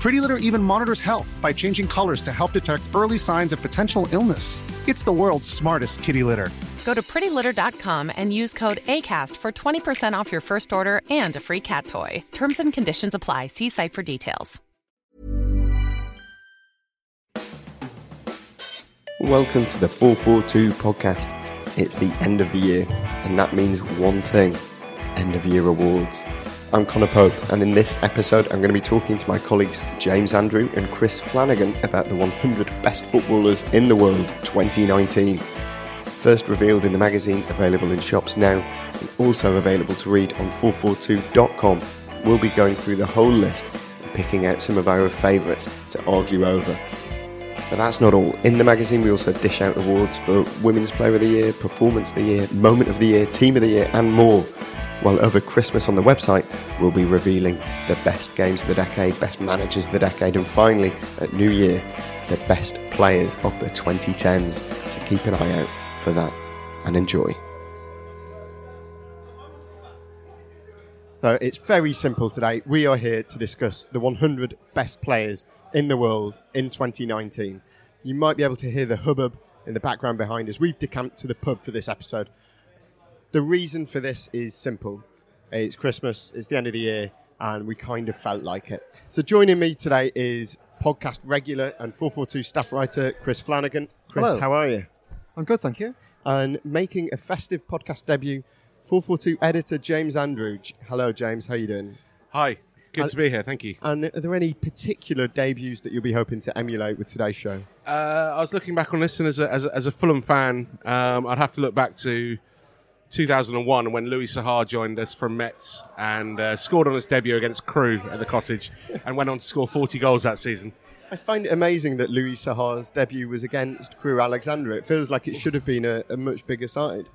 Pretty Litter even monitors health by changing colors to help detect early signs of potential illness. It's the world's smartest kitty litter. Go to prettylitter.com and use code ACAST for 20% off your first order and a free cat toy. Terms and conditions apply. See site for details. Welcome to the 442 podcast. It's the end of the year, and that means one thing end of year awards. I'm Conor Pope, and in this episode, I'm going to be talking to my colleagues James Andrew and Chris Flanagan about the 100 best footballers in the world 2019. First revealed in the magazine, available in shops now, and also available to read on 442.com. We'll be going through the whole list and picking out some of our favourites to argue over. But that's not all. In the magazine, we also dish out awards for Women's Player of the Year, Performance of the Year, Moment of the Year, Team of the Year, and more while over Christmas on the website, we'll be revealing the best games of the decade, best managers of the decade, and finally, at New Year, the best players of the 2010s. So keep an eye out for that and enjoy. So it's very simple today. We are here to discuss the 100 best players in the world in 2019. You might be able to hear the hubbub in the background behind us. We've decamped to the pub for this episode the reason for this is simple. It's Christmas, it's the end of the year, and we kind of felt like it. So joining me today is podcast regular and 442 staff writer Chris Flanagan. Chris, Hello. how are you? I'm good, thank you. And making a festive podcast debut, 442 editor James Andrew. Hello, James. How are you doing? Hi, good And- to be here. Thank you. And are there any particular debuts that you'll be hoping to emulate with today's show? Uh, I was looking back on this, and as a, as a, as a Fulham fan, um, I'd have to look back to 2001 when Louis Saha joined us from Metz and uh, scored on his debut against Crewe at the Cottage, and went on to score 40 goals that season. I find it amazing that Louis Saha's debut was against Crewe Alexandra. It feels like it should have been a, a much bigger side.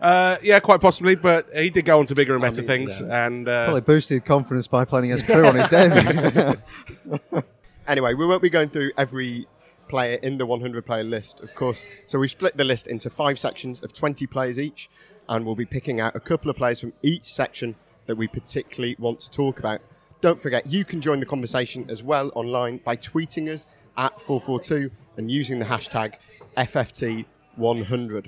Uh, yeah, quite possibly, but he did go on to bigger and I better mean, things. yeah. And uh, Probably boosted confidence by playing against Crewe on his debut. Anyway, we won't be going through every player in the 100 player list, of course. So we split the list into five sections of 20 players each, and we'll be picking out a couple of players from each section that we particularly want to talk about. Don't forget, you can join the conversation as well online by tweeting us at 442 and using the hashtag FFT100.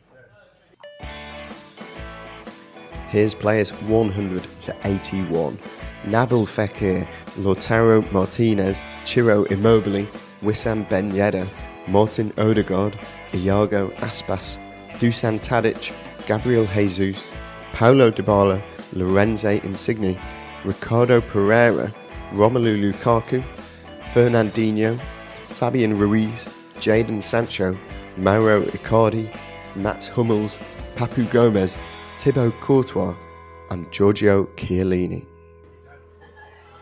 Here's players 100 to 81. Nabil Fekir, Lautaro Martinez, Ciro Immobile, Wissam Ben Yedder, Martin Odegaard, Iago Aspas, Dusan Tadic, Gabriel Jesus, Paulo Dybala, Lorenzo Insigne, Ricardo Pereira, Romelu Lukaku, Fernandinho, Fabian Ruiz, Jadon Sancho, Mauro Icardi, Mats Hummels, Papu Gomez, Thibaut Courtois, and Giorgio Chiellini.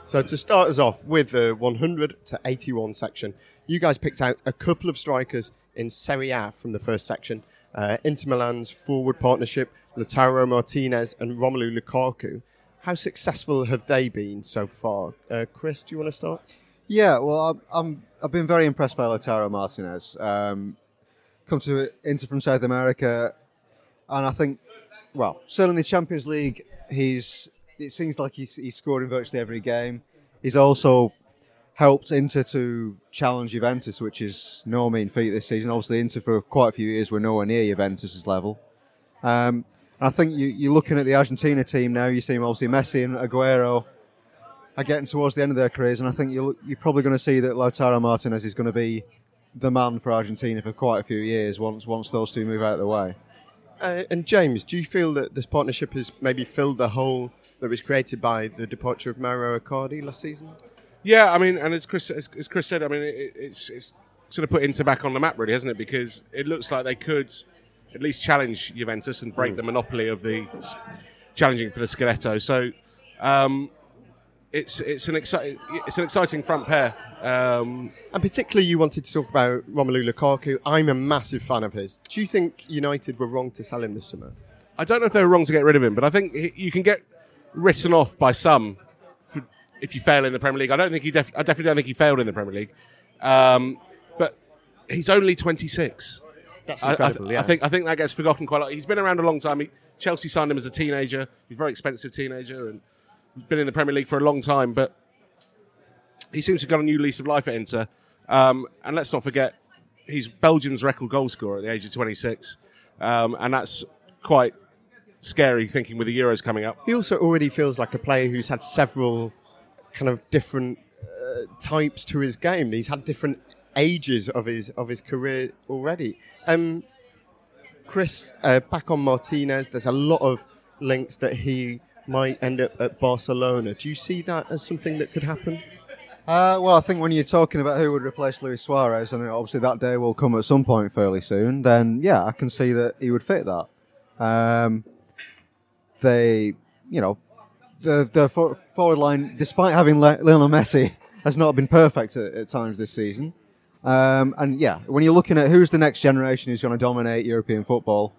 So to start us off with the 100 to 81 section, you guys picked out a couple of strikers in Serie A from the first section. Uh, Inter Milan's forward partnership, Lautaro Martinez and Romelu Lukaku. How successful have they been so far? Uh, Chris, do you want to start? yeah, well, I'm, I'm, I've been very impressed by Lautaro Martinez. Um, come to Inter from South America, and I think, well, certainly Champions League, he's it seems like he's, he's scored in virtually every game. He's also helped Inter to challenge Juventus, which is no mean feat this season. Obviously, Inter for quite a few years were nowhere near Juventus' level. Um, and I think you, you're looking at the Argentina team now. You see obviously Messi and Aguero are getting towards the end of their careers, and I think you're, you're probably going to see that Lautaro Martinez is going to be the man for Argentina for quite a few years once once those two move out of the way. Uh, and James, do you feel that this partnership has maybe filled the hole that was created by the departure of Mauro Icardi last season? Yeah, I mean, and as Chris as, as Chris said, I mean, it, it's, it's sort of put Inter back on the map, really, hasn't it? Because it looks like they could at least challenge Juventus and break the monopoly of the challenging for the Scudetto. So. Um, it's it's an exciting it's an exciting front pair. Um, And particularly, you wanted to talk about Romelu Lukaku. I'm a massive fan of his. Do you think United were wrong to sell him this summer? I don't know if they were wrong to get rid of him, but I think you can get written off by some for, if you fail in the Premier League. I don't think he. Def- I definitely don't think he failed in the Premier League. Um, but he's only 26. That's I- I, incredible. th- yeah. I think I think that gets forgotten quite a lot. He's been around a long time. He, Chelsea signed him as a teenager. He's a very expensive teenager and he's been in the Premier League for a long time. But he seems to have got a new lease of life at Inter. Um, and let's not forget, he's Belgium's record goal scorer at the age of 26, um, and that's quite scary thinking with the Euros coming up. He also already feels like a player who's had several kind of different uh, types to his game. He's had different ages of his of his career already. Um, Chris, uh, back on Martinez, there's a lot of links that he might end up at Barcelona. Do you see that as something that could happen? Uh, well, I think when you're talking about who would replace Luis Suarez, and obviously that day will come at some point fairly soon, then yeah, I can see that he would fit that. Um, they, you know, the the forward line, despite having Lionel Messi, has not been perfect at, at times this season. Um, and yeah, when you're looking at who's the next generation who's going to dominate European football,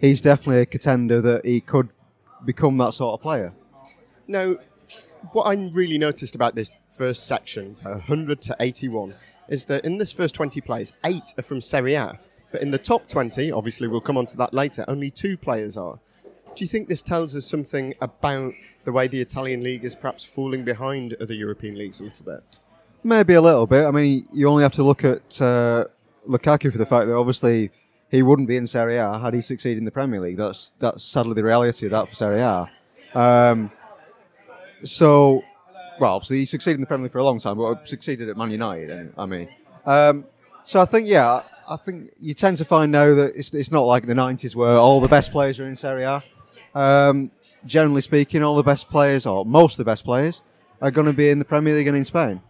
he's definitely a contender that he could become that sort of player. Now, what I really noticed about this first section, so 100 to 81, is that in this first 20 players, eight are from Serie A. But in the top 20, obviously we'll come on to that later, only two players are. Do you think this tells us something about the way the Italian league is perhaps falling behind other European leagues a little bit? Maybe a little bit. I mean, you only have to look at uh, Lukaku for the fact that obviously he wouldn't be in Serie A had he succeeded in the Premier League. That's that's sadly the reality of that for Serie A. Um, so, well, obviously he succeeded in the Premier League for a long time, but succeeded at Man United. I mean, um, so I think yeah, I think you tend to find now that it's, it's not like the '90s where all the best players are in Serie A. Um, generally speaking, all the best players, or most of the best players, are going to be in the Premier League and in Spain.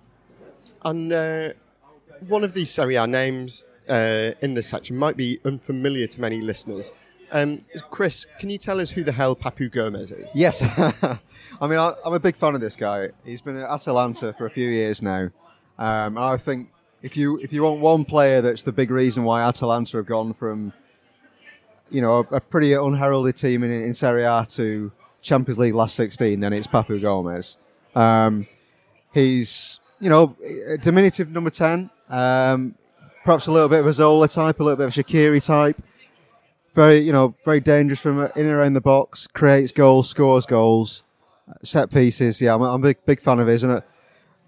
And uh, one of these Serie A names uh, in this section might be unfamiliar to many listeners. Um, Chris, can you tell us who the hell Papu Gomez is? Yes, I mean I, I'm a big fan of this guy. He's been at Atalanta for a few years now, um, and I think if you if you want one player that's the big reason why Atalanta have gone from you know a, a pretty unheralded team in, in Serie A to Champions League last 16, then it's Papu Gomez. Um, he's you know a diminutive number 10, um, perhaps a little bit of a Zola type, a little bit of a Shaqiri type very you know very dangerous from in and around the box, creates goals, scores goals, set pieces. Yeah, I'm, a- I'm a big big fan of his. And uh,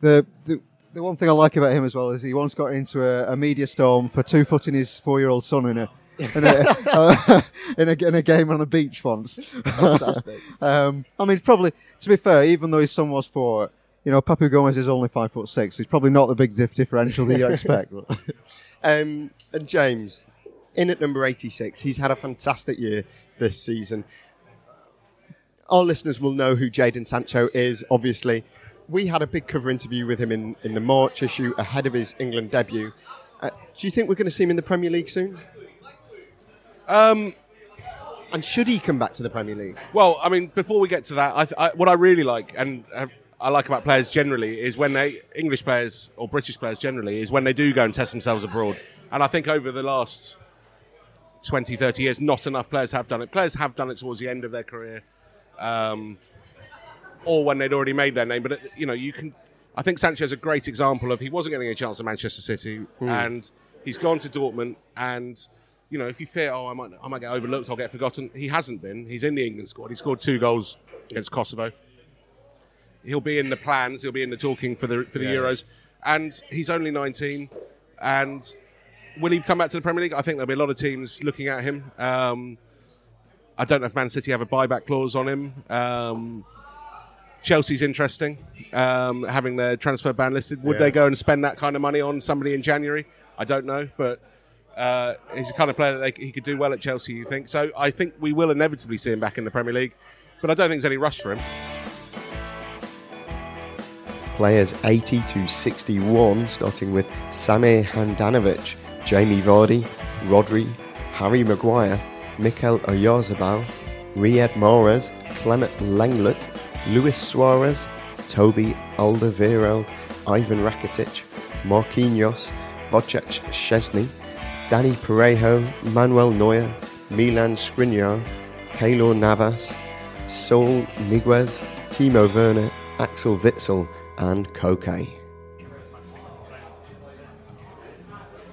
the, the the one thing I like about him as well is he once got into a, a media storm for two footing his four year old son in a. in, a, uh, in, a, in a game on a beach once. Fantastic. um, I mean, probably to be fair, even though his son was four, you know, Papu Gomez is only five foot six. He's probably not the big dif- differential that you expect. Um, and James, in at number 86, he's had a fantastic year this season. Our listeners will know who Jadon Sancho is, obviously. We had a big cover interview with him in, in the March issue ahead of his England debut. Uh, do you think we're going to see him in the Premier League soon? Um, And should he come back to the Premier League? Well, I mean, before we get to that, I th- I, what I really like and uh, I like about players generally is when they English players or British players generally is when they do go and test themselves abroad. And I think over the last 20, 30 years, not enough players have done it. Players have done it towards the end of their career, um, or when they'd already made their name. But uh, you know, you can. I think Sancho's a great example of he wasn't getting a chance at Manchester City, and he's gone to Dortmund. And you know, if you fear, oh, I might, I might get overlooked, I'll get forgotten. He hasn't been. He's in the England squad. He scored two goals against Kosovo. He'll be in the plans. He'll be in the talking for the for the Euros, and he's only 19. And will he come back to the Premier League? I think there'll be a lot of teams looking at him. Um, I don't know if Man City have a buyback clause on him. Um, Chelsea's interesting, um, having their transfer ban listed. Would Yeah. they go and spend that kind of money on somebody in January? I don't know, but Uh, he's the kind of player that they, he could do well at Chelsea. You think so? I think we will inevitably see him back in the Premier League, but I don't think there's any rush for him. Players 80 to 61, starting with Samir Handanovic, Jamie Vardy, Rodri, Harry Maguire, Mikel Oyarzabal, Riyad Mahrez, Clement Langlet, Luis Suarez, Toby Alderweireld, Ivan Rakitic, Marquinhos, Wojciech Szczesny, Dani Parejo, Manuel Neuer, Milan Skriniar, Keylor Navas, Saul Niguez, Timo Werner, Axel Witsel, and Koke.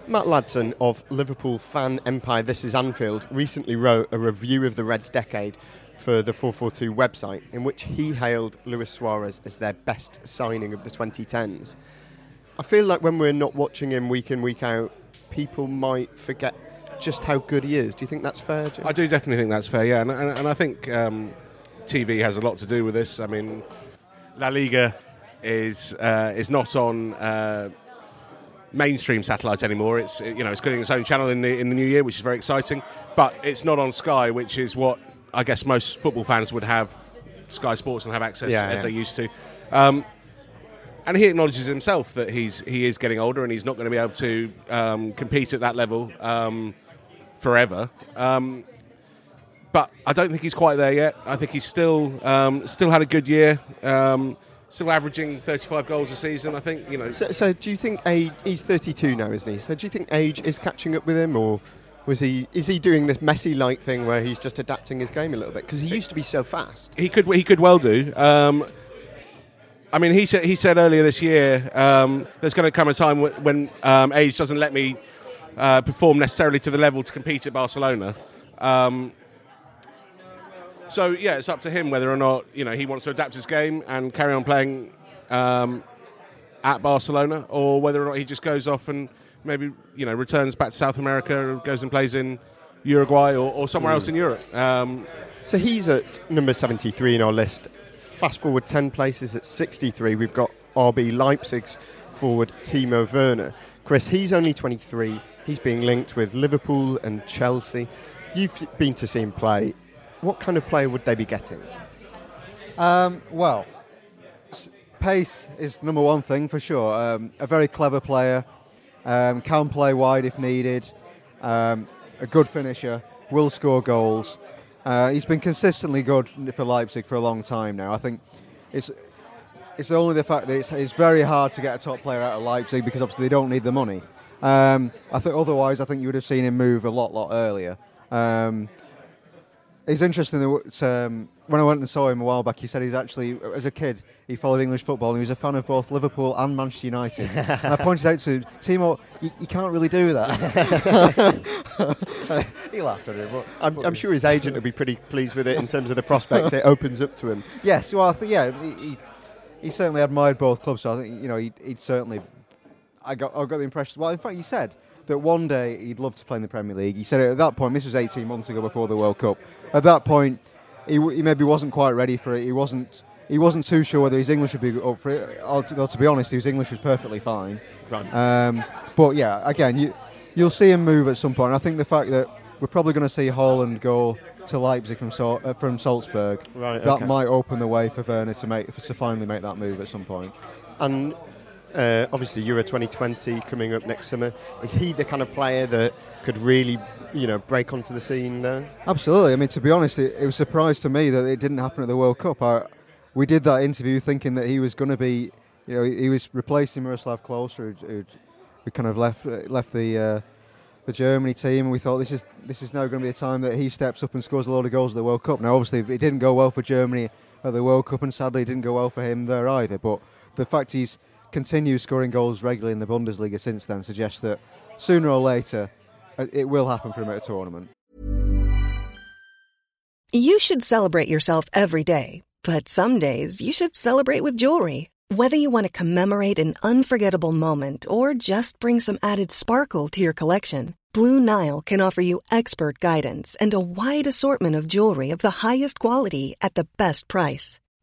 Matt Ladson of Liverpool Fan Empire This is Anfield recently wrote a review of the Reds' decade for the 442 website in which he hailed Luis Suarez as their best signing of the 2010s. I feel like when we're not watching him week in, week out, people might forget just how good he is. Do you think that's fair? Jim? I do definitely think that's fair, yeah, and, and, and I think um, TV has a lot to do with this. I mean, La Liga is uh, is not on uh, mainstream satellites anymore. It's you know it's getting its own channel in the in the new year, which is very exciting. But it's not on Sky, which is what I guess most football fans would have Sky Sports and have access Yeah, as yeah. they used to. Um, and he acknowledges himself that he's he is getting older and he's not going to be able to um, compete at that level um, forever. Um, but I don't think he's quite there yet. I think he's still um, still had a good year. Um, still averaging 35 goals a season. I think you know. So, so do you think age? He's 32 now, isn't he? So do you think age is catching up with him, or was he? Is he doing this Messi-like thing where he's just adapting his game a little bit? Because he used to be so fast. he could he could well do. Um, I mean, he said he said earlier this year um, there's going to come a time wh- when um, age doesn't let me uh, perform necessarily to the level to compete at Barcelona. Um, so yeah, it's up to him whether or not you know he wants to adapt his game and carry on playing um, at Barcelona, or whether or not he just goes off and maybe you know returns back to South America, goes and plays in Uruguay or, or somewhere else in Europe. Um, So he's at number 73 in our list. Fast forward 10 places at 63, we've got RB Leipzig's forward Timo Werner. Chris, he's only 23. He's being linked with Liverpool and Chelsea. You've been to see him play. What kind of player would they be getting? Um, well, pace is number one thing for sure. Um, a very clever player, um, can play wide if needed, um, a good finisher, will score goals. Uh, he's been consistently good for Leipzig for a long time now. I think it's it's only the fact that it's, it's very hard to get a top player out of Leipzig because obviously they don't need the money. Um, I think otherwise, I think you would have seen him move a lot, lot earlier. Um, it's interesting that um, when I went and saw him a while back, he said he's actually, as a kid, he followed English football and he was a fan of both Liverpool and Manchester United. and I pointed out to Timo, you, you can't really do that. he laughed at it. But, I'm, but- I'm sure his agent would be pretty pleased with it in terms of the prospects it opens up to him. Yes, well, I think yeah, he, he, he certainly admired both clubs. So I think you know he'd, he'd certainly. I got I got the impression. Well, in fact, he said that one day he'd love to play in the Premier League. He said it at that point. This was 18 months ago before the World Cup. At that point, he, w- he maybe wasn't quite ready for it. He wasn't. He wasn't too sure whether his English would be up for it. Or to, well, to be honest, his English was perfectly fine. Right. Um, but yeah, again, you you'll see him move at some point. I think the fact that we're probably going to see Haaland go to Leipzig from Sal- uh, from Salzburg, Right, that okay. might open the way for Werner to make to finally make that move at some point. And uh, obviously Euro 2020 coming up next summer. Is he the kind of player that could really, you know, break onto the scene there? Absolutely. I mean, to be honest, it, it was a surprise to me that it didn't happen at the World Cup. I, we did that interview thinking that he was going to be, you know, he, was replacing Miroslav Klose, who'd, kind of left left the uh, the Germany team, and we thought this is this is now going to be a time that he steps up and scores a lot of goals at the World Cup. Now, obviously, it didn't go well for Germany at the World Cup, and sadly, it didn't go well for him there either. But the fact he's continued scoring goals regularly in the Bundesliga since then suggests that sooner or later uh, it will happen for him at a tournament. You should celebrate yourself every day, but some days you should celebrate with jewelry. Whether you want to commemorate an unforgettable moment or just bring some added sparkle to your collection, Blue Nile can offer you expert guidance and a wide assortment of jewelry of the highest quality at the best price.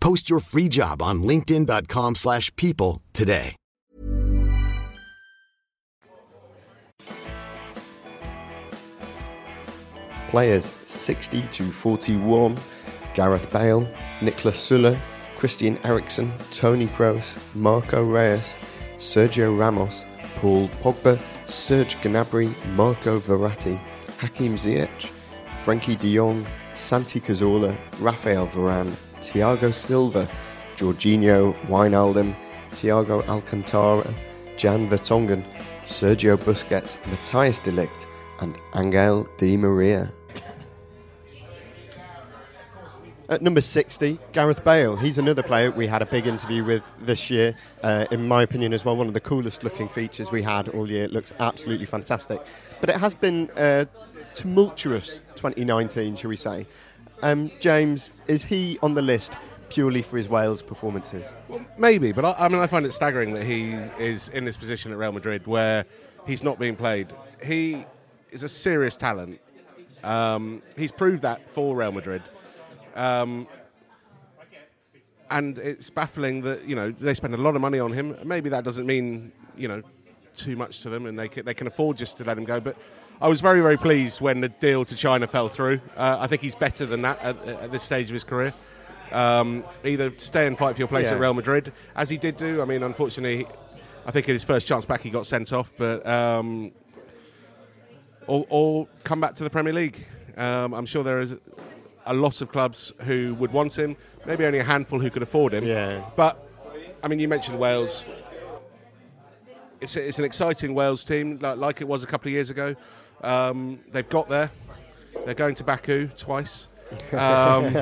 Post your free job on linkedin.com/people slash people today. Players 60 to 41 Gareth Bale, Niklas Süle, Christian Eriksen, Toni Kroos, Marco Reus, Sergio Ramos, Paul Pogba, Serge Gnabry, Marco Verratti, Hakim Ziyech, Frenkie de Jong, Santi Cazorla, Rafael Varane, Thiago Silva, Jorginho Wijnaldum, Thiago Alcantara, Jan Vertonghen, Sergio Busquets, Matthijs de Ligt, and Angel Di Maria. At number 60, Gareth Bale. He's another player we had a big interview with this year. Uh, in my opinion, as well, one of the coolest looking features we had all year. It looks absolutely fantastic. But it has been a tumultuous 2019, shall we say. Um, James, is he on the list purely for his Wales performances? Well, maybe, but I, I mean, I find it staggering that he is in this position at Real Madrid where he's not being played. He is a serious talent. Um, he's proved that for Real Madrid. Um, and it's baffling that you know they spend a lot of money on him. Maybe that doesn't mean you know too much to them, and they can, they can afford just to let him go. But I was very very pleased when the deal to China fell through. Uh, I think he's better than that at, at this stage of his career. Um, either stay and fight for your place Yeah. at Real Madrid, as he did do. I mean, unfortunately, I think in his first chance back he got sent off, but um, or, or come back to the Premier League. Um, I'm sure there is a lot of clubs who would want him. Maybe only a handful who could afford him. Yeah. But I mean, you mentioned Wales. It's, a, it's an exciting Wales team, like, like it was a couple of years ago. Um, they've got there. They're going to Baku twice, um,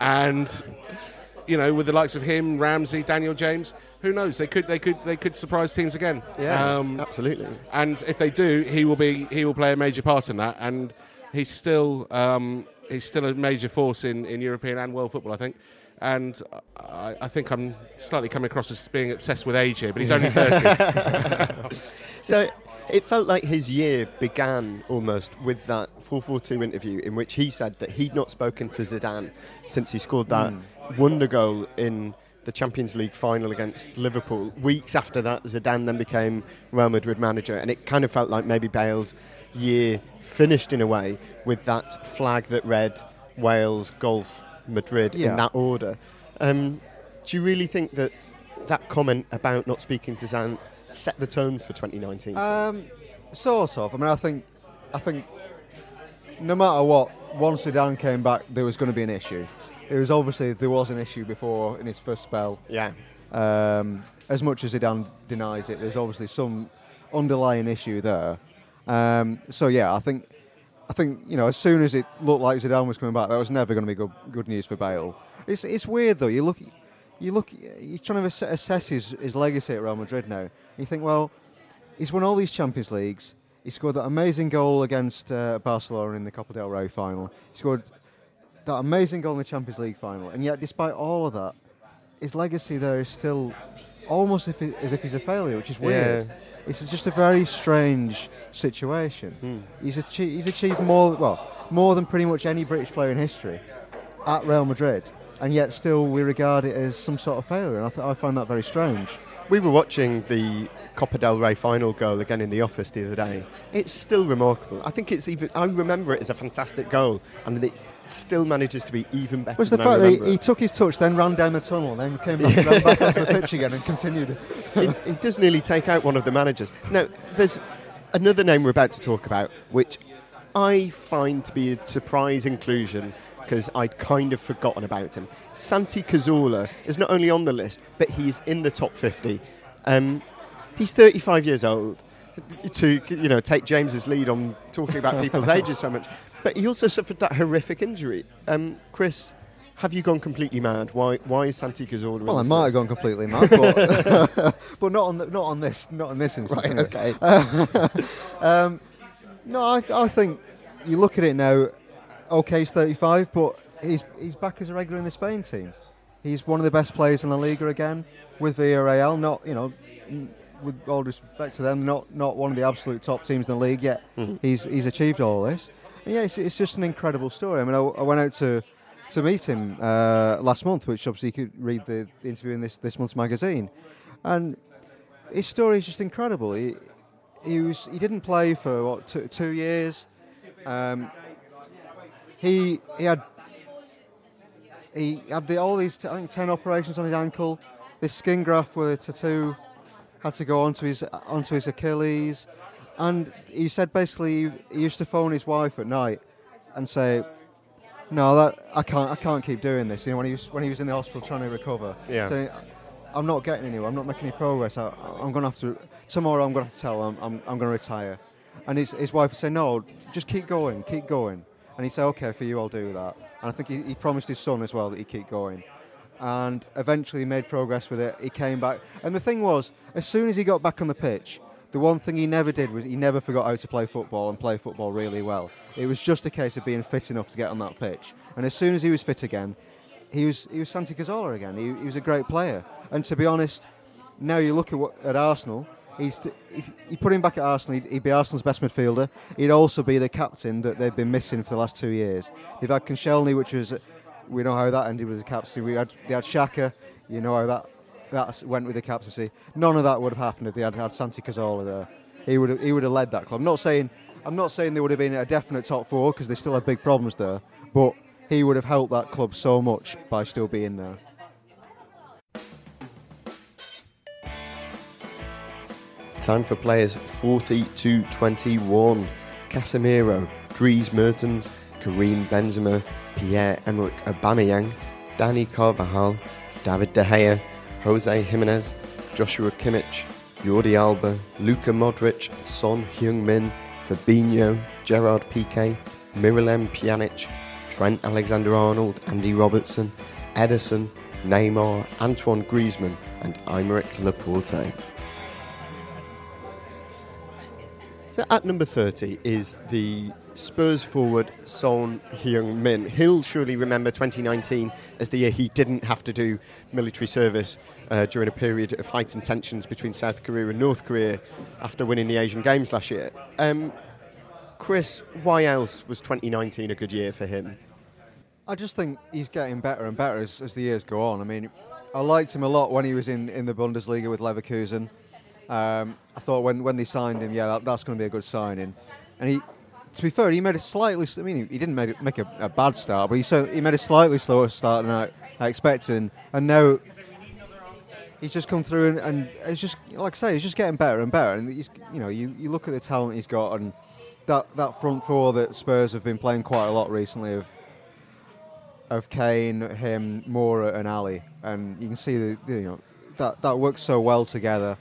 and you know, with the likes of him, Ramsey, Daniel James, who knows? They could, they could, they could surprise teams again. Um, absolutely. and if they do, he will be he will play a major part in that. And he's still um, he's still a major force in, in European and world football, I think. And I, I think I'm slightly coming across as being obsessed with age here, but he's only 30. So it felt like his year began almost with that 442 interview in which he said that he'd not spoken to Zidane since he scored that wonder goal in the Champions League final against Liverpool. Weeks after that, Zidane then became Real Madrid manager, and it kind of felt like maybe Bale's year finished in a way with that flag that read Wales, Golf, Madrid Yeah. in that order. Um, do you really think that that comment about not speaking to Zidane set the tone for 2019? Um, sort of. I mean, I think, I think, no matter what, once Zidane came back, there was going to be an issue. It was obviously there was an issue before in his first spell. yeah. Um, as much as Zidane denies it, there's obviously some underlying issue there. Um, so yeah, I think, I think you know, as soon as it looked like Zidane was coming back, that was never going to be good, good news for Bale. It's it's weird though. You look, you look, you're trying to assess his, his legacy at Real Madrid now. You think, well, he's won all these Champions Leagues. He scored that amazing goal against uh, Barcelona in the Copa del Rey final. He scored that amazing goal in the Champions League final, and yet, despite all of that, his legacy there is still almost if he, as if he's a failure, which is weird. Yeah. It's just a very strange situation. He's achieved, he's achieved more, well, more than pretty much any British player in history at Real Madrid, and yet still we regard it as some sort of failure. And I, th- I find that very strange. We were watching the Copa del Rey final goal again in the office the other day. It's still remarkable. I think it's even. I remember it as a fantastic goal, and it still manages to be even better. Was the than fact that he, he it. took his touch, then ran down the tunnel, then came back, ran back onto the pitch again, and continued. he, he does nearly take out one of the managers. Now, there's another name we're about to talk about, which I find to be a surprise inclusion because I'd kind of forgotten about him. Santi Cazorla is not only on the list, but he's in the top 50. Um, he's 35 years old. To you know, take James's lead on talking about people's ages so much, but he also suffered that horrific injury. Um, Chris, have you gone completely mad? Why? Why is Santi Cazorla? Well, I might have gone completely mad, but, but not on the, not on this not on this instance. Right, okay. um, no, I, th- I think you look at it now. Okay, he's 35, but he's he's back as a regular in the Spain team. He's one of the best players in La Liga again with Villarreal. Not you know, with all respect to them, not not one of the absolute top teams in the league yet. He's he's achieved all this. And yeah, it's, it's just an incredible story. I mean, I, I went out to to meet him uh, last month, which obviously you could read the, the interview in this this month's magazine, and his story is just incredible. He he was he didn't play for what two, two years. Um, he he had he had the, all these I think ten operations on his ankle. This skin graft with a tattoo had to go onto his onto his Achilles, and he said basically he, used to phone his wife at night and say, "No, that I can't I can't keep doing this." You know when he was when he was in the hospital trying to recover. Yeah. saying, I'm not getting anywhere. I'm not making any progress. I, I'm going to have to tomorrow. I'm going to have to tell him I'm, I'm going to retire. And his, his wife would say, "No, just keep going, keep going." And he said, "Okay, for you, I'll do that." And I think he, he promised his son as well that he'd keep going. And eventually, he made progress with it. He came back, and the thing was, as soon as he got back on the pitch, the one thing he never did was he never forgot how to play football and play football really well. It was just a case of being fit enough to get on that pitch. And as soon as he was fit again, he was he was Santi Cazorla again. He, he was a great player. And to be honest, now you look at what, at Arsenal. He's if you put him back at Arsenal, he'd, he'd be Arsenal's best midfielder. He'd also be the captain that they've been missing for the last two years. They've had Koscielny, which was we know how that ended with the captaincy. We had they had Xhaka, you know how that that went with the captaincy. None of that would have happened if they had had Santi Cazorla there. He would have, he would have led that club. I'm not saying I'm not saying they would have been a definite top four because they still have big problems there, but he would have helped that club so much by still being there. For players 40 to 21. Casemiro, Dries Mertens, Karim Benzema, Pierre-Emerick Aubameyang, Dani Carvajal, David De Gea, Jose Gimenez, Joshua Kimmich, Jordi Alba, Luka Modric, Son Heung-min, Fabinho, Gerard Piqué, Miralem Pjanic, Trent Alexander-Arnold, Andy Robertson, Ederson, Neymar, Antoine Griezmann and Aymeric Laporte. At number 30 is the Spurs forward Son Heung-min. He'll surely remember 2019 as the year he didn't have to do military service uh, during a period of heightened tensions between South Korea and North Korea after winning the Asian Games last year. Um, Chris, why else was 2019 a good year for him? I just think he's getting better and better as, as the years go on. I mean, I liked him a lot when he was in, in the Bundesliga with Leverkusen. Um, I thought when, when they signed him, yeah, that, that's going to be a good signing. And he, to be fair, he made a slightly. I mean, he didn't make, make a, a bad start, but he so, he made a slightly slower start than I, I expected. And now he's just come through and, and it's just like I say, he's just getting better and better. And he's, you know, you, you look at the talent he's got and that that front four that Spurs have been playing quite a lot recently of of Kane, him, Moura, and Alli, and you can see the you know that that works so well together.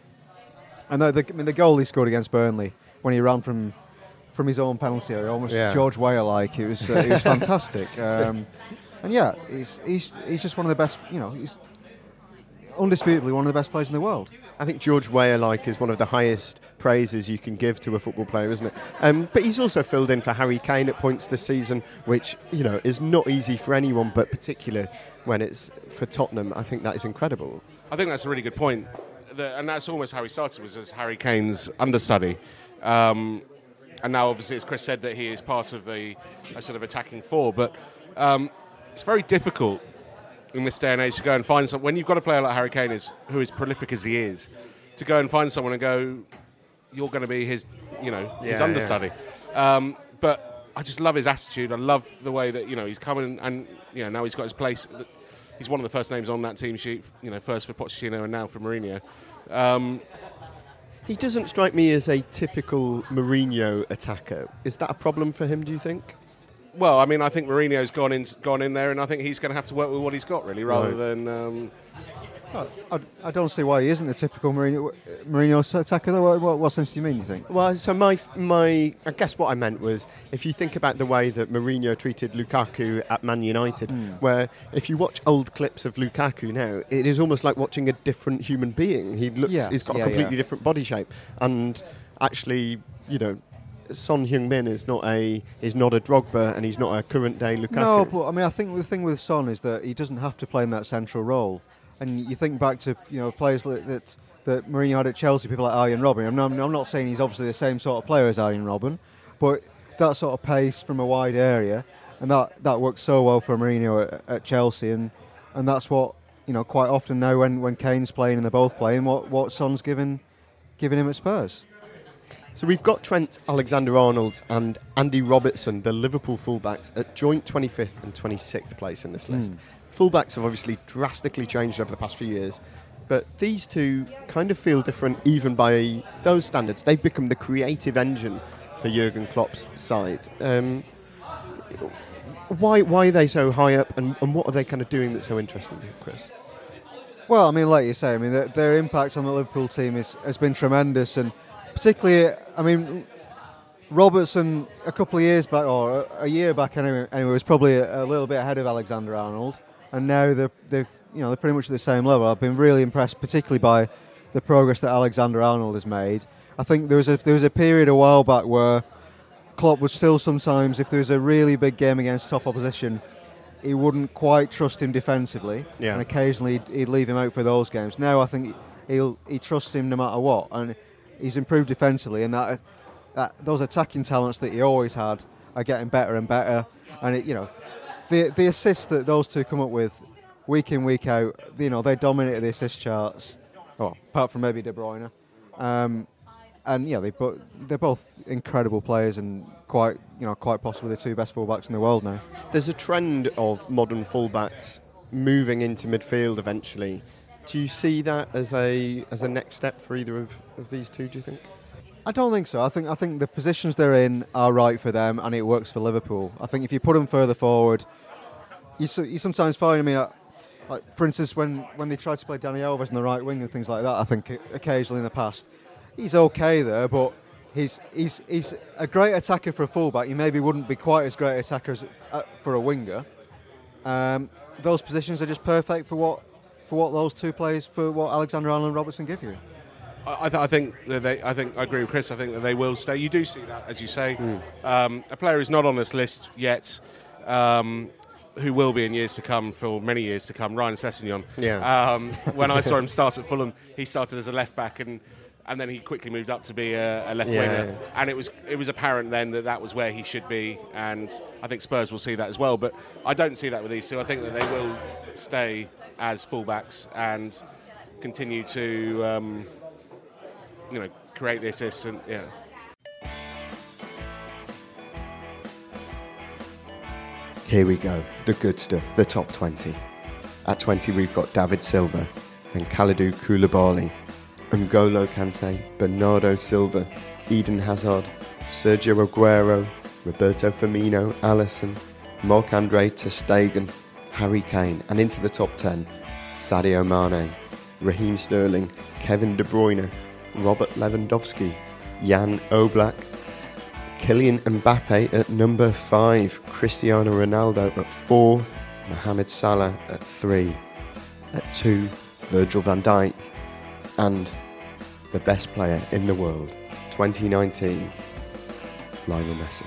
And the, the, I mean, the goal he scored against Burnley when he ran from from his own penalty area, almost Yeah. George Weah like. It was uh, it was fantastic. Um, and yeah, he's he's he's just one of the best. You know, he's undisputably one of the best players in the world. I think George Weah like is one of the highest praises you can give to a football player, isn't it? Um, but he's also filled in for Harry Kane at points this season, which you know is not easy for anyone, but particular when it's for Tottenham. I think that is incredible. I think that's a really good point, The- and that's almost how he started was as Harry Kane's understudy, um, and now obviously, as Chris said, that he is part of the a sort of attacking four. But um, it's very difficult in this day and age to go and find some when you've got a player like Harry Kane is who is prolific as he is, to go and find someone and go, you're going to be his, you know, his Yeah, understudy. Um, but I just love his attitude. I love the way that you know he's coming and you know now he's got his place. He's one of the first names on that team sheet. You know, first for Pochettino and now for Mourinho. Um, He doesn't strike me as a typical Mourinho attacker. Is that a problem for him, do you think? well, I mean, I think Mourinho's gone in, gone in there, and I think he's going to have to work with what he's got, really, rather Right. than. Um, I, I don't see why he isn't a typical Mourinho, Mourinho attacker. Though. What, what, what sense do you mean? You think? Well, so my my I guess what I meant was if you think about the way that Mourinho treated Lukaku at Man United, hmm. where if you watch old clips of Lukaku now, it is almost like watching a different human being. He looks, he's got yeah, a completely yeah. different body shape, and actually, you know. Son Heung-min is not a is not a Drogba and he's not a current day Lukaku. No, but I mean, I think the thing with Son is that he doesn't have to play in that central role. And you think back to you know players like that that Mourinho had at Chelsea, people like Arjen Robben. I'm not, I'm not saying he's obviously the same sort of player as Arjen Robben, but that sort of pace from a wide area, and that, that worked so well for Mourinho at, at Chelsea, and and that's what you know quite often now when, when Kane's playing and they're both playing, what what Son's given giving him at Spurs. So we've got Trent Alexander-Arnold and Andy Robertson, the Liverpool fullbacks, at joint 25th and 26th place in this list. Hmm. Fullbacks have obviously drastically changed over the past few years, but these two kind of feel different even by those standards. They've become the creative engine for Jurgen Klopp's side. Um, why, why are they so high up, and, and what are they kind of doing that's so interesting Chris? Well, I mean, like you say, I mean, their, their impact on the Liverpool team is, has been tremendous, and particularly, I mean, Robertson a couple of years back, or a, year back anyway, anyway was probably a, a little bit ahead of Alexander Arnold, and now they're, they've, you know, they're pretty much at the same level. I've been really impressed, particularly by the progress that Alexander Arnold has made. I think there was a there was a period a while back where Klopp would still sometimes, if there was a really big game against top opposition, he wouldn't quite trust him defensively, Yeah. and occasionally he'd, he'd leave him out for those games. Now I think he'll he trusts him no matter what, and he's improved defensively, and that, that those attacking talents that he always had are getting better and better. And it, you know, the the assists that those two come up with week in week out, you know, they dominated the assist charts. Well, apart from maybe De Bruyne. Um, and yeah, they bo- they're both incredible players and quite you know quite possibly the two best fullbacks in the world now. There's a trend of modern fullbacks moving into midfield eventually. Do you see that as a as a next step for either of, of these two? Do you think? I don't think so. I think I think the positions they're in are right for them, and it works for Liverpool. I think if you put them further forward, you so, you sometimes find. I mean, uh, like for instance, when when they tried to play Dani Alves on the right wing and things like that, I think occasionally in the past, he's okay there, but he's he's he's a great attacker for a fullback. He maybe wouldn't be quite as great attacker as, uh, for a winger. Um, those positions are just perfect for what for what those two players for what Alexander Arnold and Robertson give you. I, th- I think that they. I think I agree with Chris. I think that they will stay. You do see that, as you say. Um, a player who's not on this list yet, um, who will be in years to come for many years to come. Ryan Sessegnon. Yeah. Um, when I saw him start at Fulham, he started as a left back and. And then he quickly moved up to be a, a left Yeah, winger, yeah. and it was it was apparent then that that was where he should be, and I think Spurs will see that as well. But I don't see that with these two. I think that they will stay as fullbacks and continue to um, you know, create the assists and yeah. Here we go, the good stuff, the top 20. At 20, we've got David Silva and Kalidou Koulibaly, N'Golo Kante, Bernardo Silva, Eden Hazard, Sergio Aguero, Roberto Firmino, Alisson, Marc-Andre Ter Stegen, Harry Kane, and into the top 10, Sadio Mane, Raheem Sterling, Kevin De Bruyne, Robert Lewandowski, Jan Oblak, Kylian Mbappe at number five, Cristiano Ronaldo at four, Mohamed Salah at three, at two, Virgil van Dijk, and the best player in the world, 2019, Lionel Messi.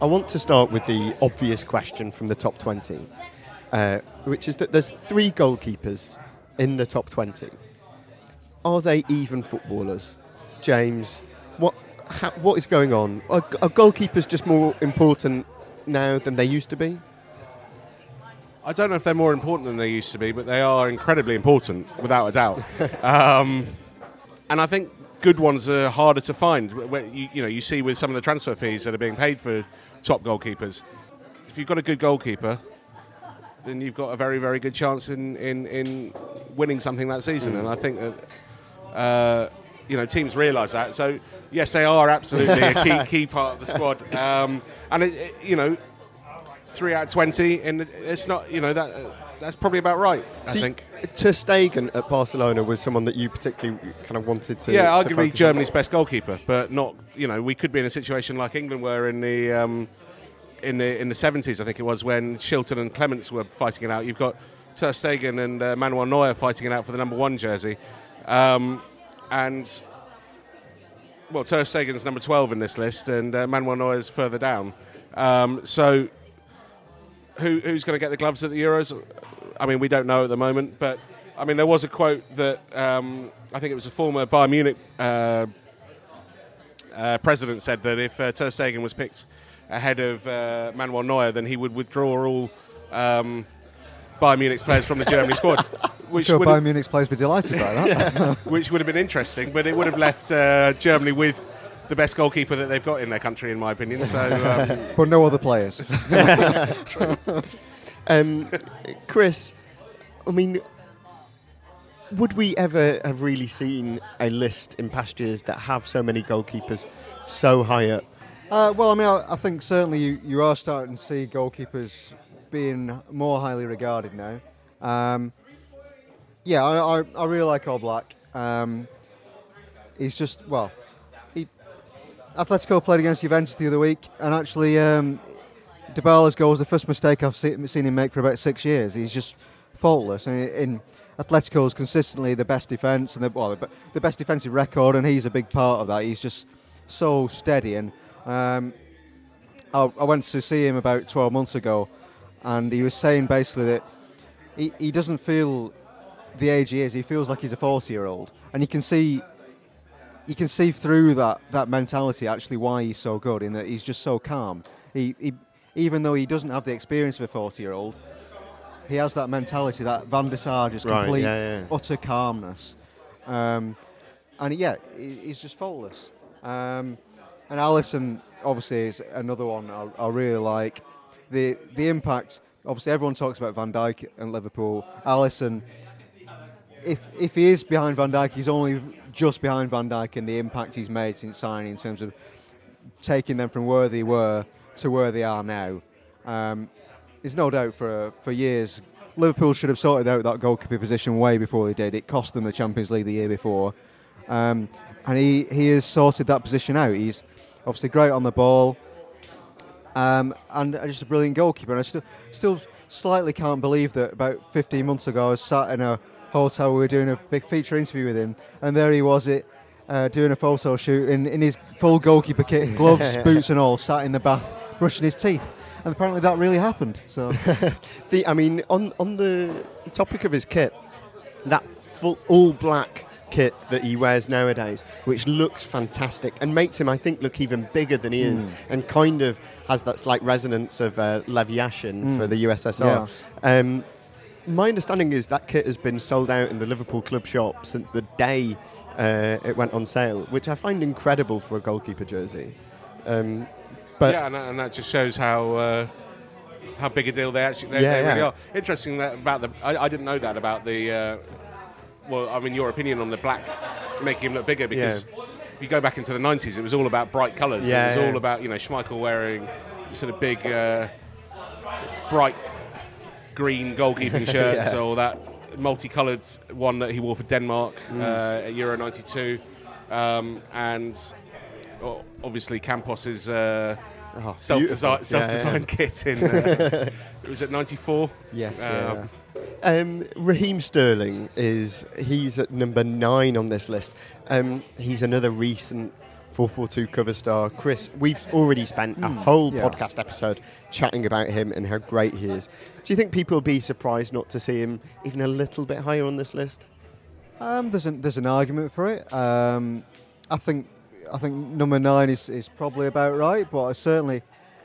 I want to start with the obvious question from the top 20, uh, which is that there's three goalkeepers in the top 20. Are they even footballers? James, what ha, what is going on? Are, are goalkeepers just more important now than they used to be? I don't know if they're more important than they used to be, but they are incredibly important, without a doubt. um, and I think good ones are harder to find. You, you know, you see with some of the transfer fees that are being paid for top goalkeepers. If you've got a good goalkeeper, then you've got a very, very good chance in, in, in winning something that season. And I think that uh, you know teams realise that. So yes, they are absolutely a key key part of the squad. Um, and it, it, you know, three out of twenty, and it's not you know that. Uh, that's probably about right, I think. Ter Stegen at Barcelona was someone that you particularly kind of wanted to. yeah, to arguably focus on. Germany's best goalkeeper, but not. You know, we could be in a situation like England were in the um, in the in the seventies. I think it was when Shilton and Clements were fighting it out. You've got Ter Stegen and uh, Manuel Neuer fighting it out for the number one jersey, um, and well, Ter Stegen's number twelve in this list, and uh, Manuel Neuer's further down. Um, so, who, who's going to get the gloves at the Euros? I mean, we don't know at the moment, but I mean, there was a quote that um, I think it was a former Bayern Munich uh, uh, president said that if uh, Ter Stegen was picked ahead of uh, Manuel Neuer, then he would withdraw all um, Bayern Munich's players from the Germany squad. I'm Which sure would Bayern Munich's players would be delighted by that. which would have been interesting, but it would have left uh, Germany with the best goalkeeper that they've got in their country, in my opinion. So, um, but no other players. Um, Chris, I mean, would we ever have really seen a list in past years that have so many goalkeepers so high up? Uh, well, I mean, I, I think certainly you, you are starting to see goalkeepers being more highly regarded now. Um, yeah, I, I, I really like Oblak. Um, he's just well, he Atletico played against Juventus the other week, and actually, um, Dybala's goal was the first mistake I've seen, seen him make for about six years. He's just faultless, and in Atletico's consistently the best defence and the, well, the best defensive record, and he's a big part of that. He's just so steady and. Um, I, I went to see him about 12 months ago, and he was saying basically that he, he doesn't feel the age he is. He feels like he's a 40 year old, and you can see you can see through that, that mentality actually why he's so good in that he's just so calm. He, he even though he doesn't have the experience of a 40 year old, he has that mentality, that Van der Sar, just Right, complete yeah, yeah. utter calmness. Um, and yeah, he, he's just faultless. Um, and Alisson obviously is another one I, I really like. The the impact. Obviously, everyone talks about Van Dijk and Liverpool. Alisson, if if he is behind Van Dijk, he's only just behind Van Dijk in the impact he's made since signing in terms of taking them from where they were to where they are now. Um, there's no doubt for for years Liverpool should have sorted out that goalkeeper position way before they did. It cost them the Champions League the year before, um, and he he has sorted that position out. He's obviously great on the ball, um, and just a brilliant goalkeeper. And I still still slightly can't believe that about 15 months ago I was sat in a hotel. We were doing a big feature interview with him, and there he was it. Uh, doing a photo shoot in, in his full goalkeeper kit, gloves, boots, and all, sat in the bath brushing his teeth, and apparently that really happened. So The, I mean, on on the topic of his kit, that full all black kit that he wears nowadays, which looks fantastic and makes him, I think, look even bigger than he is, Hmm. and kind of has that slight resonance of uh, Lev Yashin Mm. for the USSR. Um, my understanding is that kit has been sold out in the Liverpool club shop since the day uh, it went on sale, which I find incredible for a goalkeeper jersey. Um, but yeah, and that, and that just shows how uh, how big a deal they actually they, Yeah, they really yeah. are. Interesting that about the I, I didn't know that about the. Uh, well, I mean, your opinion on the black making him look bigger because if you go back into the '90s, it was all about bright colours. Yeah, it was yeah. all about you know Schmeichel wearing sort of big, uh, bright green goalkeeping shirts Yeah. or that multicoloured one that he wore for Denmark Mm. uh, at Euro '92, um, and obviously Campos's. Uh, Oh, self-design, beautiful. Yeah, yeah. self-designed kit in. Uh, it was at '94. yes, Um, Um, Raheem Sterling is he's at number nine on this list. Um, he's another recent 442 cover star. Chris, we've already spent a whole yeah. podcast episode chatting about him and how great he is. Do you think people will be surprised not to see him even a little bit higher on this list? Um, there's an there's an argument for it. Um, I think I think number nine is, is probably about right, but I certainly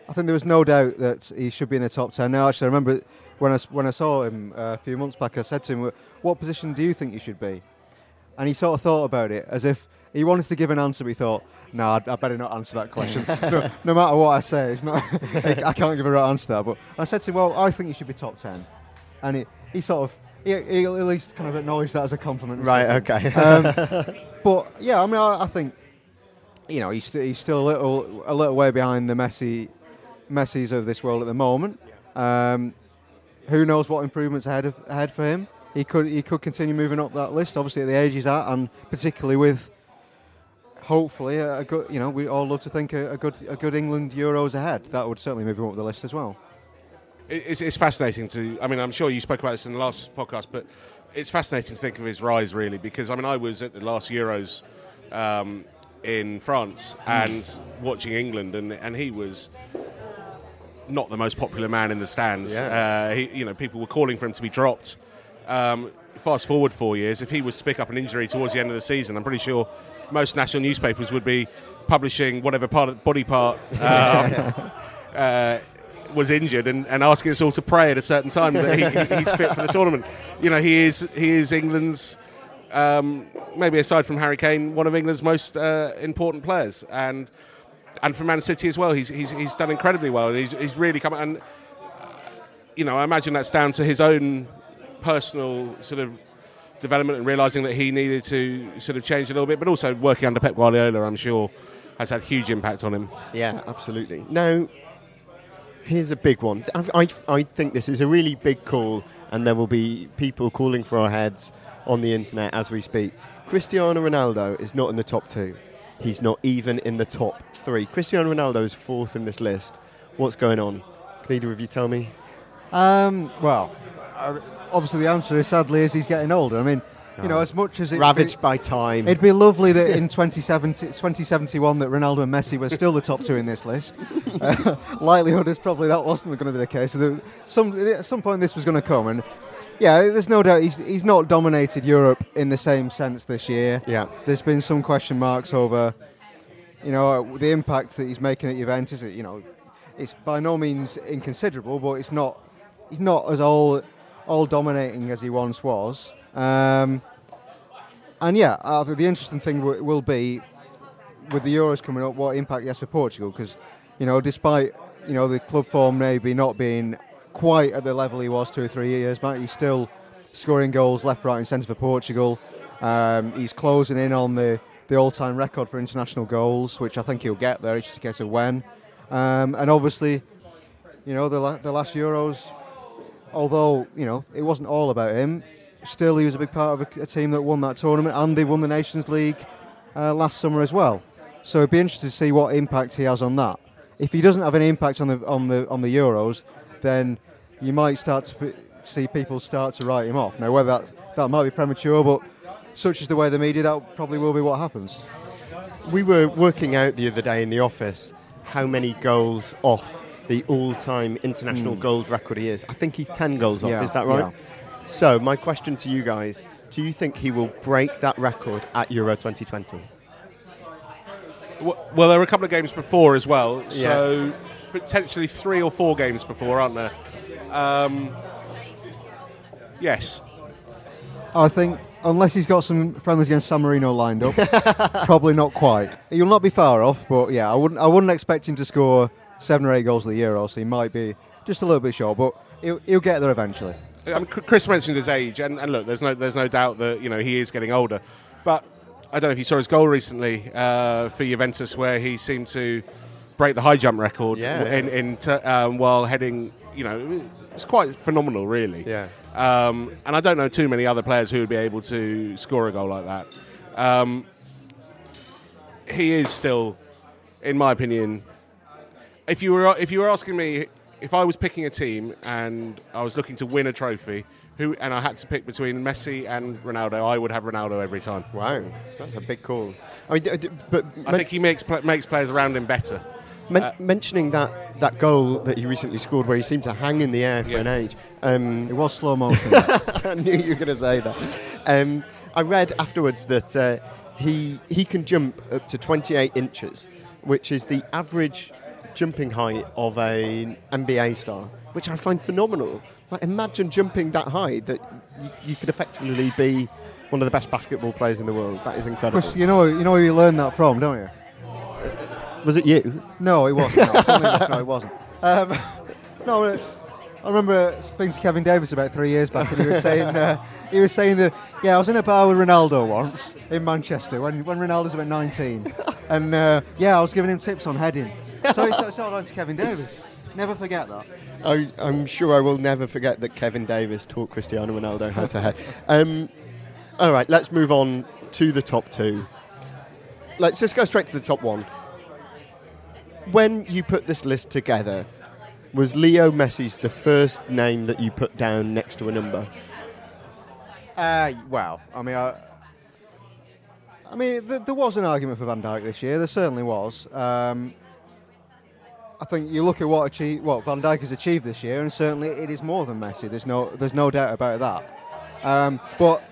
I think there was no doubt that he should be in the top ten. Now, actually, I remember when I when I saw him uh, a few months back, I said to him, "What position do you think you should be?" And he sort of thought about it as if he wanted to give an answer, but he thought, "No, I, I better not answer that question. no, no matter what I say, it's not. I can't give a right answer to that." But I said to him, "Well, I think you should be top 10. and he, he sort of he, he at least kind of acknowledged that as a compliment. Right, okay. Um, but yeah, I mean, I, I think you know he's, st- he's still a little a little way behind the Messi Messi's of this world at the moment. Um, who knows what improvements ahead of, ahead for him? He could he could continue moving up that list. Obviously, at the age he's at, and particularly with hopefully a, a good you know we all love to think a, a good a good England Euros ahead. That would certainly move him up the list as well. It's, it's fascinating to. I mean, I'm sure you spoke about this in the last podcast, but it's fascinating to think of his rise really because I mean, I was at the last Euros um, in France and watching England, and and he was not the most popular man in the stands. Yeah. Uh, he, you know, people were calling for him to be dropped. Um, fast forward four years, if he was to pick up an injury towards the end of the season, I'm pretty sure most national newspapers would be publishing whatever part of the body part um, uh, was injured and, and asking us all to pray at a certain time that he, he- he's fit for the tournament. You know, he is he is England's um, maybe aside from Harry Kane, one of England's most uh, important players, and and for Man City as well. He's he's, he's done incredibly well, and he's, he's really come and uh, you know I imagine that's down to his own personal sort of development and realizing that he needed to sort of change a little bit, but also working under Pep Guardiola, I'm sure, has had huge impact on him. Yeah, absolutely. Now, here's a big one. I, I, I think this is a really big call, and there will be people calling for our heads on the internet as we speak. Cristiano Ronaldo is not in the top two. He's not even in the top three. Cristiano Ronaldo is fourth in this list. What's going on? Can either of you tell me? Um, well, uh, obviously the answer is sadly is he's getting older. I mean, you know, Oh. as much as it Ravaged by time. It'd be lovely that in 2070, 2071 that Ronaldo and Messi were still the top two in this list. Uh, likelihood is probably that wasn't going to be the case. So some, at some point this was going to come, and yeah, there's no doubt he's, he's not dominated Europe in the same sense this year. Yeah. There's been some question marks over, you know, the impact that he's making at Juventus. You know, it's by no means inconsiderable, but it's not. He's not as all all dominating as he once was. Um, and yeah, I think the interesting thing w- will be with the Euros coming up, what impact he has for Portugal. Because you know, despite you know the club form maybe not being quite at the level he was two or three years back, he's still scoring goals left, right, and centre for Portugal. Um, he's closing in on the, the all-time record for international goals, which I think he'll get there. It's just a case of when. Um, and obviously, you know, the, la- the last Euros, although you know it wasn't all about him, still he was a big part of a, a team that won that tournament, and they won the Nations League uh, last summer as well. So it'd be interesting to see what impact he has on that. If he doesn't have any impact on the on the on the Euros, then you might start to f- see people start to write him off. Now, whether that that might be premature, but such is the way of the media, that probably will be what happens. We were working out the other day in the office how many goals off the all-time international hmm. goals record he is. I think he's 10 goals off. Yeah, is that right? yeah. So, my question to you guys, do you think he will break that record at Euro 2020? Well, there were a couple of games before as well, so potentially three or four games before, aren't there? Um, yes. I think unless he's got some friendlies against San Marino lined up, probably not quite. He'll not be far off, but yeah, I wouldn't I wouldn't expect him to score seven or eight goals of the Euro, so he might be just a little bit short, but he'll, he'll get there eventually. I mean, Chris mentioned his age, and, and look, there's no there's no doubt that you know he is getting older. But I don't know if you saw his goal recently uh, for Juventus, where he seemed to break the high jump record Yeah. in, in t- um, while heading. You know, it's quite phenomenal, really. Yeah. Um, and I don't know too many other players who would be able to score a goal like that. Um, he is still, in my opinion, if you were if you were asking me if I was picking a team and I was looking to win a trophy, who and I had to pick between Messi and Ronaldo, I would have Ronaldo every time. Wow, that's a big call. I mean, but I think he makes makes players around him better. Men- Uh, mentioning that, that goal that he recently scored, where he seemed to hang in the air for Yeah. an age, um, It was slow motion. I knew you were going to say that. Um, I read afterwards that uh, he he can jump up to 28 inches, which is the average jumping height of a NBA star, which I find phenomenal. Like, imagine jumping that high that you, you could effectively be one of the best basketball players in the world. That is incredible. Chris, you know, you know where you learned that from, don't you? Was it you? No, it wasn't. No, enough, no it wasn't. Um, no, uh, I remember speaking to Kevin Davies about three years back, and he was saying uh, he was saying that yeah, I was in a bar with Ronaldo once in Manchester when when Ronaldo's about 19, and uh, yeah, I was giving him tips on heading. So he started on to Kevin Davies. Never forget that. I, I'm sure I will never forget that Kevin Davies taught Cristiano Ronaldo how to head. Um, all right, let's move on to the top two. Let's just go straight to the top one. When you put this list together, was Leo Messi's the first name that you put down next to a number? Uh, well, I mean, I, I mean, th- there was an argument for Van Dijk this year. There certainly was. Um, I think you look at what achieve, what Van Dijk has achieved this year, and certainly it is more than Messi. There's no, there's no doubt about that. Um, but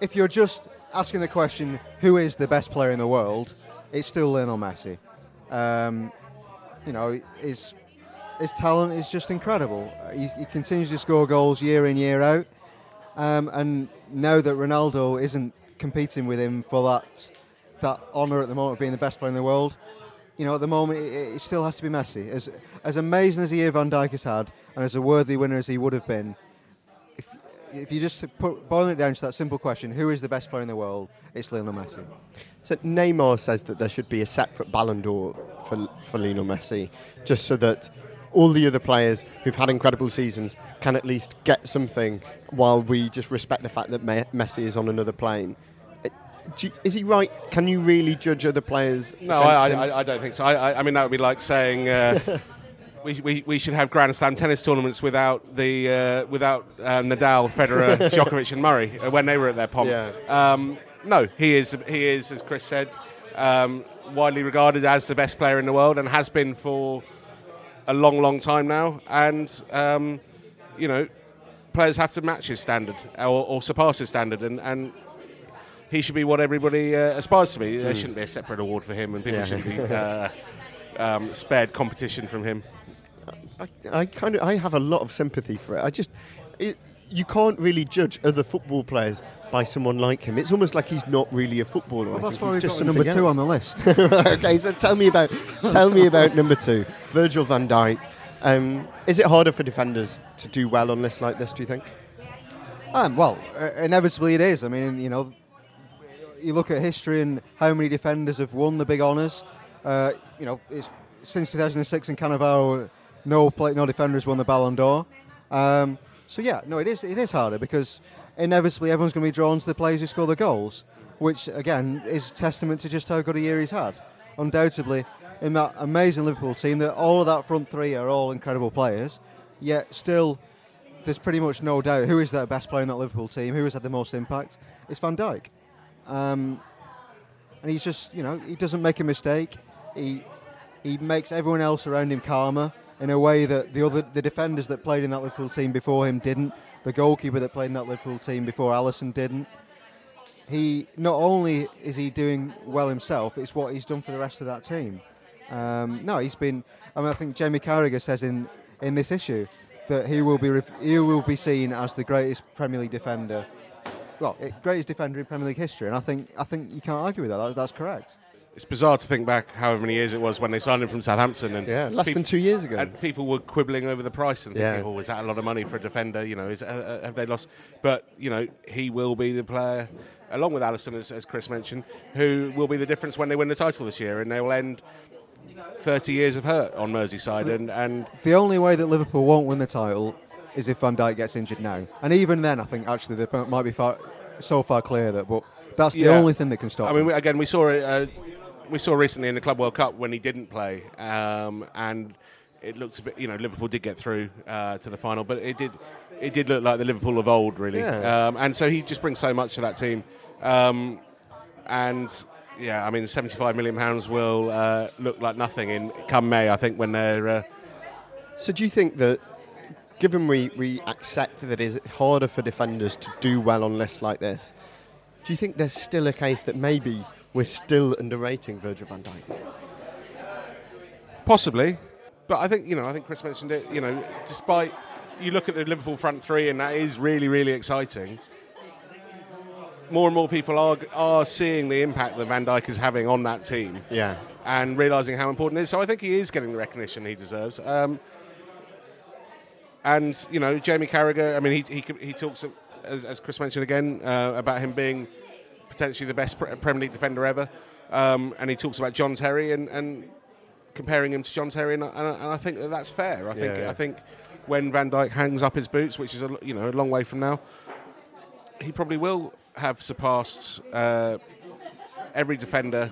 if you're just asking the question, who is the best player in the world, it's still Lionel Messi. Um, you know, his his talent is just incredible. He, he continues to score goals year in year out, um, and now that Ronaldo isn't competing with him for that that honour at the moment of being the best player in the world, you know, at the moment it, it still has to be Messi. As as amazing as the year Van Dijk has had, and as a worthy winner as he would have been, if if you just put boiling it down to that simple question, who is the best player in the world? It's Lionel Messi. So Neymar says that there should be a separate Ballon d'Or for for Lionel Messi, just so that all the other players who've had incredible seasons can at least get something, while we just respect the fact that Me- Messi is on another plane. You- Is he right? Can you really judge other players? No, I. I, I don't think so. I, I, I mean, that would be like saying uh, we, we, we should have Grand Slam tennis tournaments without the uh, without uh, Nadal, Federer, Djokovic, and Murray uh, when they were at their pomp. Yeah. Um, no, he is he is as Chris said, um, widely regarded as the best player in the world and has been for a long, long time now. And um, you know, players have to match his standard or, or surpass his standard, and, and he should be what everybody uh, aspires to be. There shouldn't be a separate award for him, and people Yeah. should be uh, um, spared competition from him. I, I kind of I have a lot of sympathy for it. I just it, you can't really judge other football players by someone like him. It's almost like he's not really a footballer. Well, that's why he's we've just got number two else. on the list. okay, so tell me about tell me about number two, Virgil van Dijk. Um, is it harder for defenders to do well on lists like this? Do you think? Um, well, inevitably it is. I mean, you know, you look at history and how many defenders have won the big honours. Uh, you know, it's, since 2006 in Cannavaro, no play, no defender has won the Ballon d'Or. Um, so yeah, no, it is it is harder because inevitably everyone's going to be drawn to the players who score the goals, which again is testament to just how good a year he's had. Undoubtedly, in that amazing Liverpool team, that all of that front three are all incredible players, yet still there's pretty much no doubt who is the best player in that Liverpool team, who has had the most impact. It's Van Dijk. Um, and he's just, you know, he doesn't make a mistake. He he makes everyone else around him calmer in a way that the other the defenders that played in that Liverpool team before him didn't. The goalkeeper that played in that Liverpool team before Alisson didn't. He not only is he doing well himself, it's what he's done for the rest of that team. Um, no, he's been. I mean, I think Jamie Carragher says in in this issue that he will be he will be seen as the greatest Premier League defender. Well, greatest defender in Premier League history, and I think I think you can't argue with that that's correct. It's bizarre to think back however many years it was when they signed him from Southampton, and Yeah, less peop- than two years ago. and people were quibbling over the price and Yeah. thinking, "Oh, is that a lot of money for a defender? You know, is, uh, uh, have they lost?" But you know, he will be the player, along with Alisson, as, as Chris mentioned, who will be the difference when they win the title this year, and they will end 30 years of hurt on Merseyside, and and The only way that Liverpool won't win the title is if Van Dijk gets injured now, and even then, I think actually they might be far, so far clear that. But that's the Yeah. only thing that can stop. I mean, we, again, we saw it. Uh, we saw recently in the Club World Cup when he didn't play, um, and it looks a bit. You know, Liverpool did get through uh, to the final, but it did. It did look like the Liverpool of old, really. Yeah. Um, and so he just brings so much to that team. Um, and yeah, I mean, seventy-five million pounds will uh, look like nothing in come May. I think when they're. Uh, So do you think that, given we, we accept that it's harder for defenders to do well on lists like this, do you think there's still a case that maybe we're still underrating Virgil van Dijk? Possibly, but I think you know, I think Chris mentioned it. You know, despite you look at the Liverpool front three, and that is really, really exciting. More and more people are are seeing the impact that Van Dijk is having on that team. Yeah. and realizing how important it is. So I think he is getting the recognition he deserves. Um, and you know, Jamie Carragher. I mean, he he, he talks as, as Chris mentioned again uh, about him being potentially the best Premier League defender ever. Um, and he talks about John Terry and, and comparing him to John Terry, and, I- and, I- and I think that that's fair. I think Yeah, yeah. I think when Van Dijk hangs up his boots, which is a you know a long way from now, he probably will have surpassed uh, every defender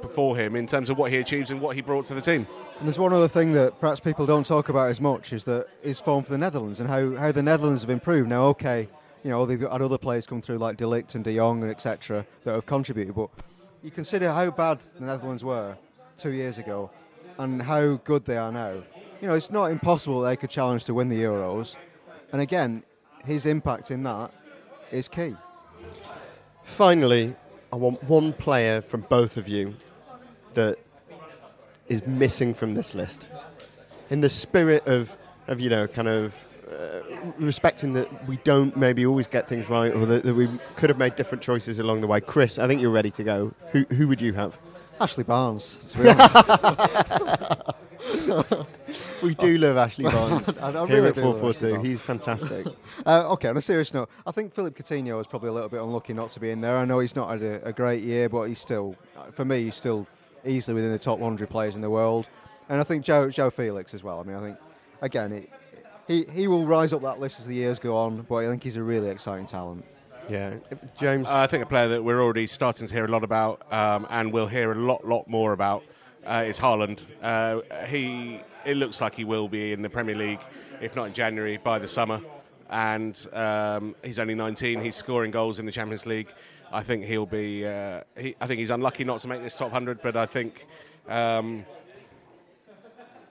before him in terms of what he achieves and what he brought to the team. And there's one other thing that perhaps people don't talk about as much is that his form for the Netherlands and how, how the Netherlands have improved. Now, okay, you know they've had other players come through like De Ligt and De Jong and etc. that have contributed, but you consider how bad the Netherlands were two years ago and how good they are now. You know, it's not impossible they could challenge to win the Euros. And again, his impact in that is key. Finally, I want one player from both of you that is missing from this list. In the spirit of, of you know, kind of uh, respecting that we don't maybe always get things right or that, that we could have made different choices along the way. Chris, I think you're ready to go. Who, who would you have? Ashley Barnes, to be honest. We do love Ashley Barnes I- I here really at do love Ashley 442. He's fantastic. Uh, okay, on a serious note, I think Philippe Coutinho is probably a little bit unlucky not to be in there. I know he's not had a, a great year, but he's still, for me, he's still easily within the top 100 players in the world. And I think Joe, João Félix as well. I mean, I think, again, it, he, he will rise up that list as the years go on, but I think he's a really exciting talent. yeah, James. Uh, I think a player that we're already starting to hear a lot about, um, and we'll hear a lot, lot more about, uh, is Haaland. Uh, he, it looks like he will be in the Premier League, if not in January, by the summer. And um, he's only 19. He's scoring goals in the Champions League. I think he'll be. Uh, he, I think he's unlucky not to make this top 100, but I think. Um,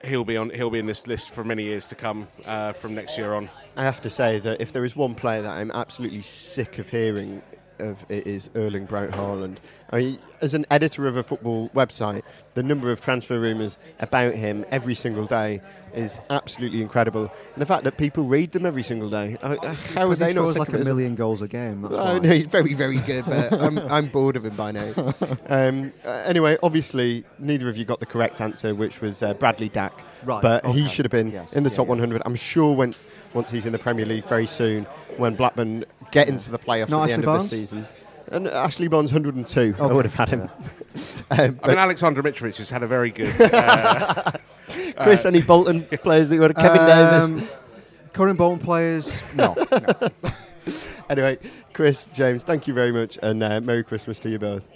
He'll be on. He'll be in this list for many years to come uh, from next year on. I have to say that if there is one player that I'm absolutely sick of hearing of, it is Erling Braut Haaland. I mean, as an editor of a football website, the number of transfer rumours about him every single day is absolutely incredible. And the fact that people read them every single day, I, how are they he not sick like a million goals a game. That's Oh, no, he's very, very good, but I'm, I'm bored of him by now. Um, uh, anyway, obviously, neither of you got the correct answer, which was uh, Bradley Dack. Right, But he should have been Yes, in the yeah, top yeah. 100. I'm sure when once he's in the Premier League very soon, when Blackburn get into the playoffs Not at the Ashley end Barnes? of the season. And Ashley Barnes 102. I Okay, would have had him. um, I mean, but Alexander Mitrovic has had a very good. Uh, Chris, any Bolton players that you want? Kevin Davies. Um, current Bolton players, no. no. Anyway, Chris, James, thank you very much, and uh, Merry Christmas to you both.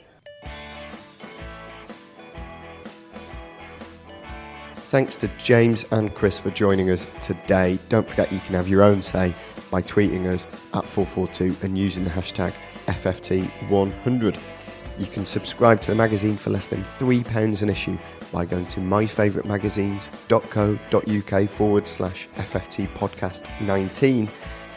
Thanks to James and Chris for joining us today. Don't forget you can have your own say by tweeting us at 442 and using the hashtag FFT100. You can subscribe to the magazine for less than £3 an issue by going to myfavouritemagazines.co.uk forward slash FFT podcast 19.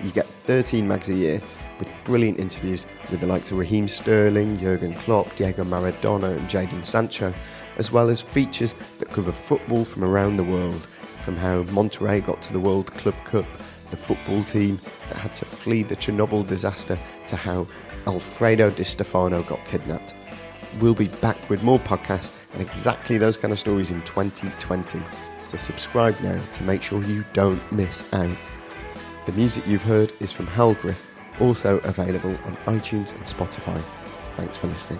You get 13 mags a year with brilliant interviews with the likes of Raheem Sterling, Jurgen Klopp, Diego Maradona, and Jadon Sancho, as well as features that cover football from around the world, from how Monterrey got to the World Club Cup, the football team that had to flee the Chernobyl disaster, to how Alfredo Di Stefano got kidnapped. We'll be back with more podcasts and exactly those kind of stories in 2020. So subscribe now to make sure you don't miss out. The music you've heard is from Hal Griff, also available on iTunes and Spotify. Thanks for listening.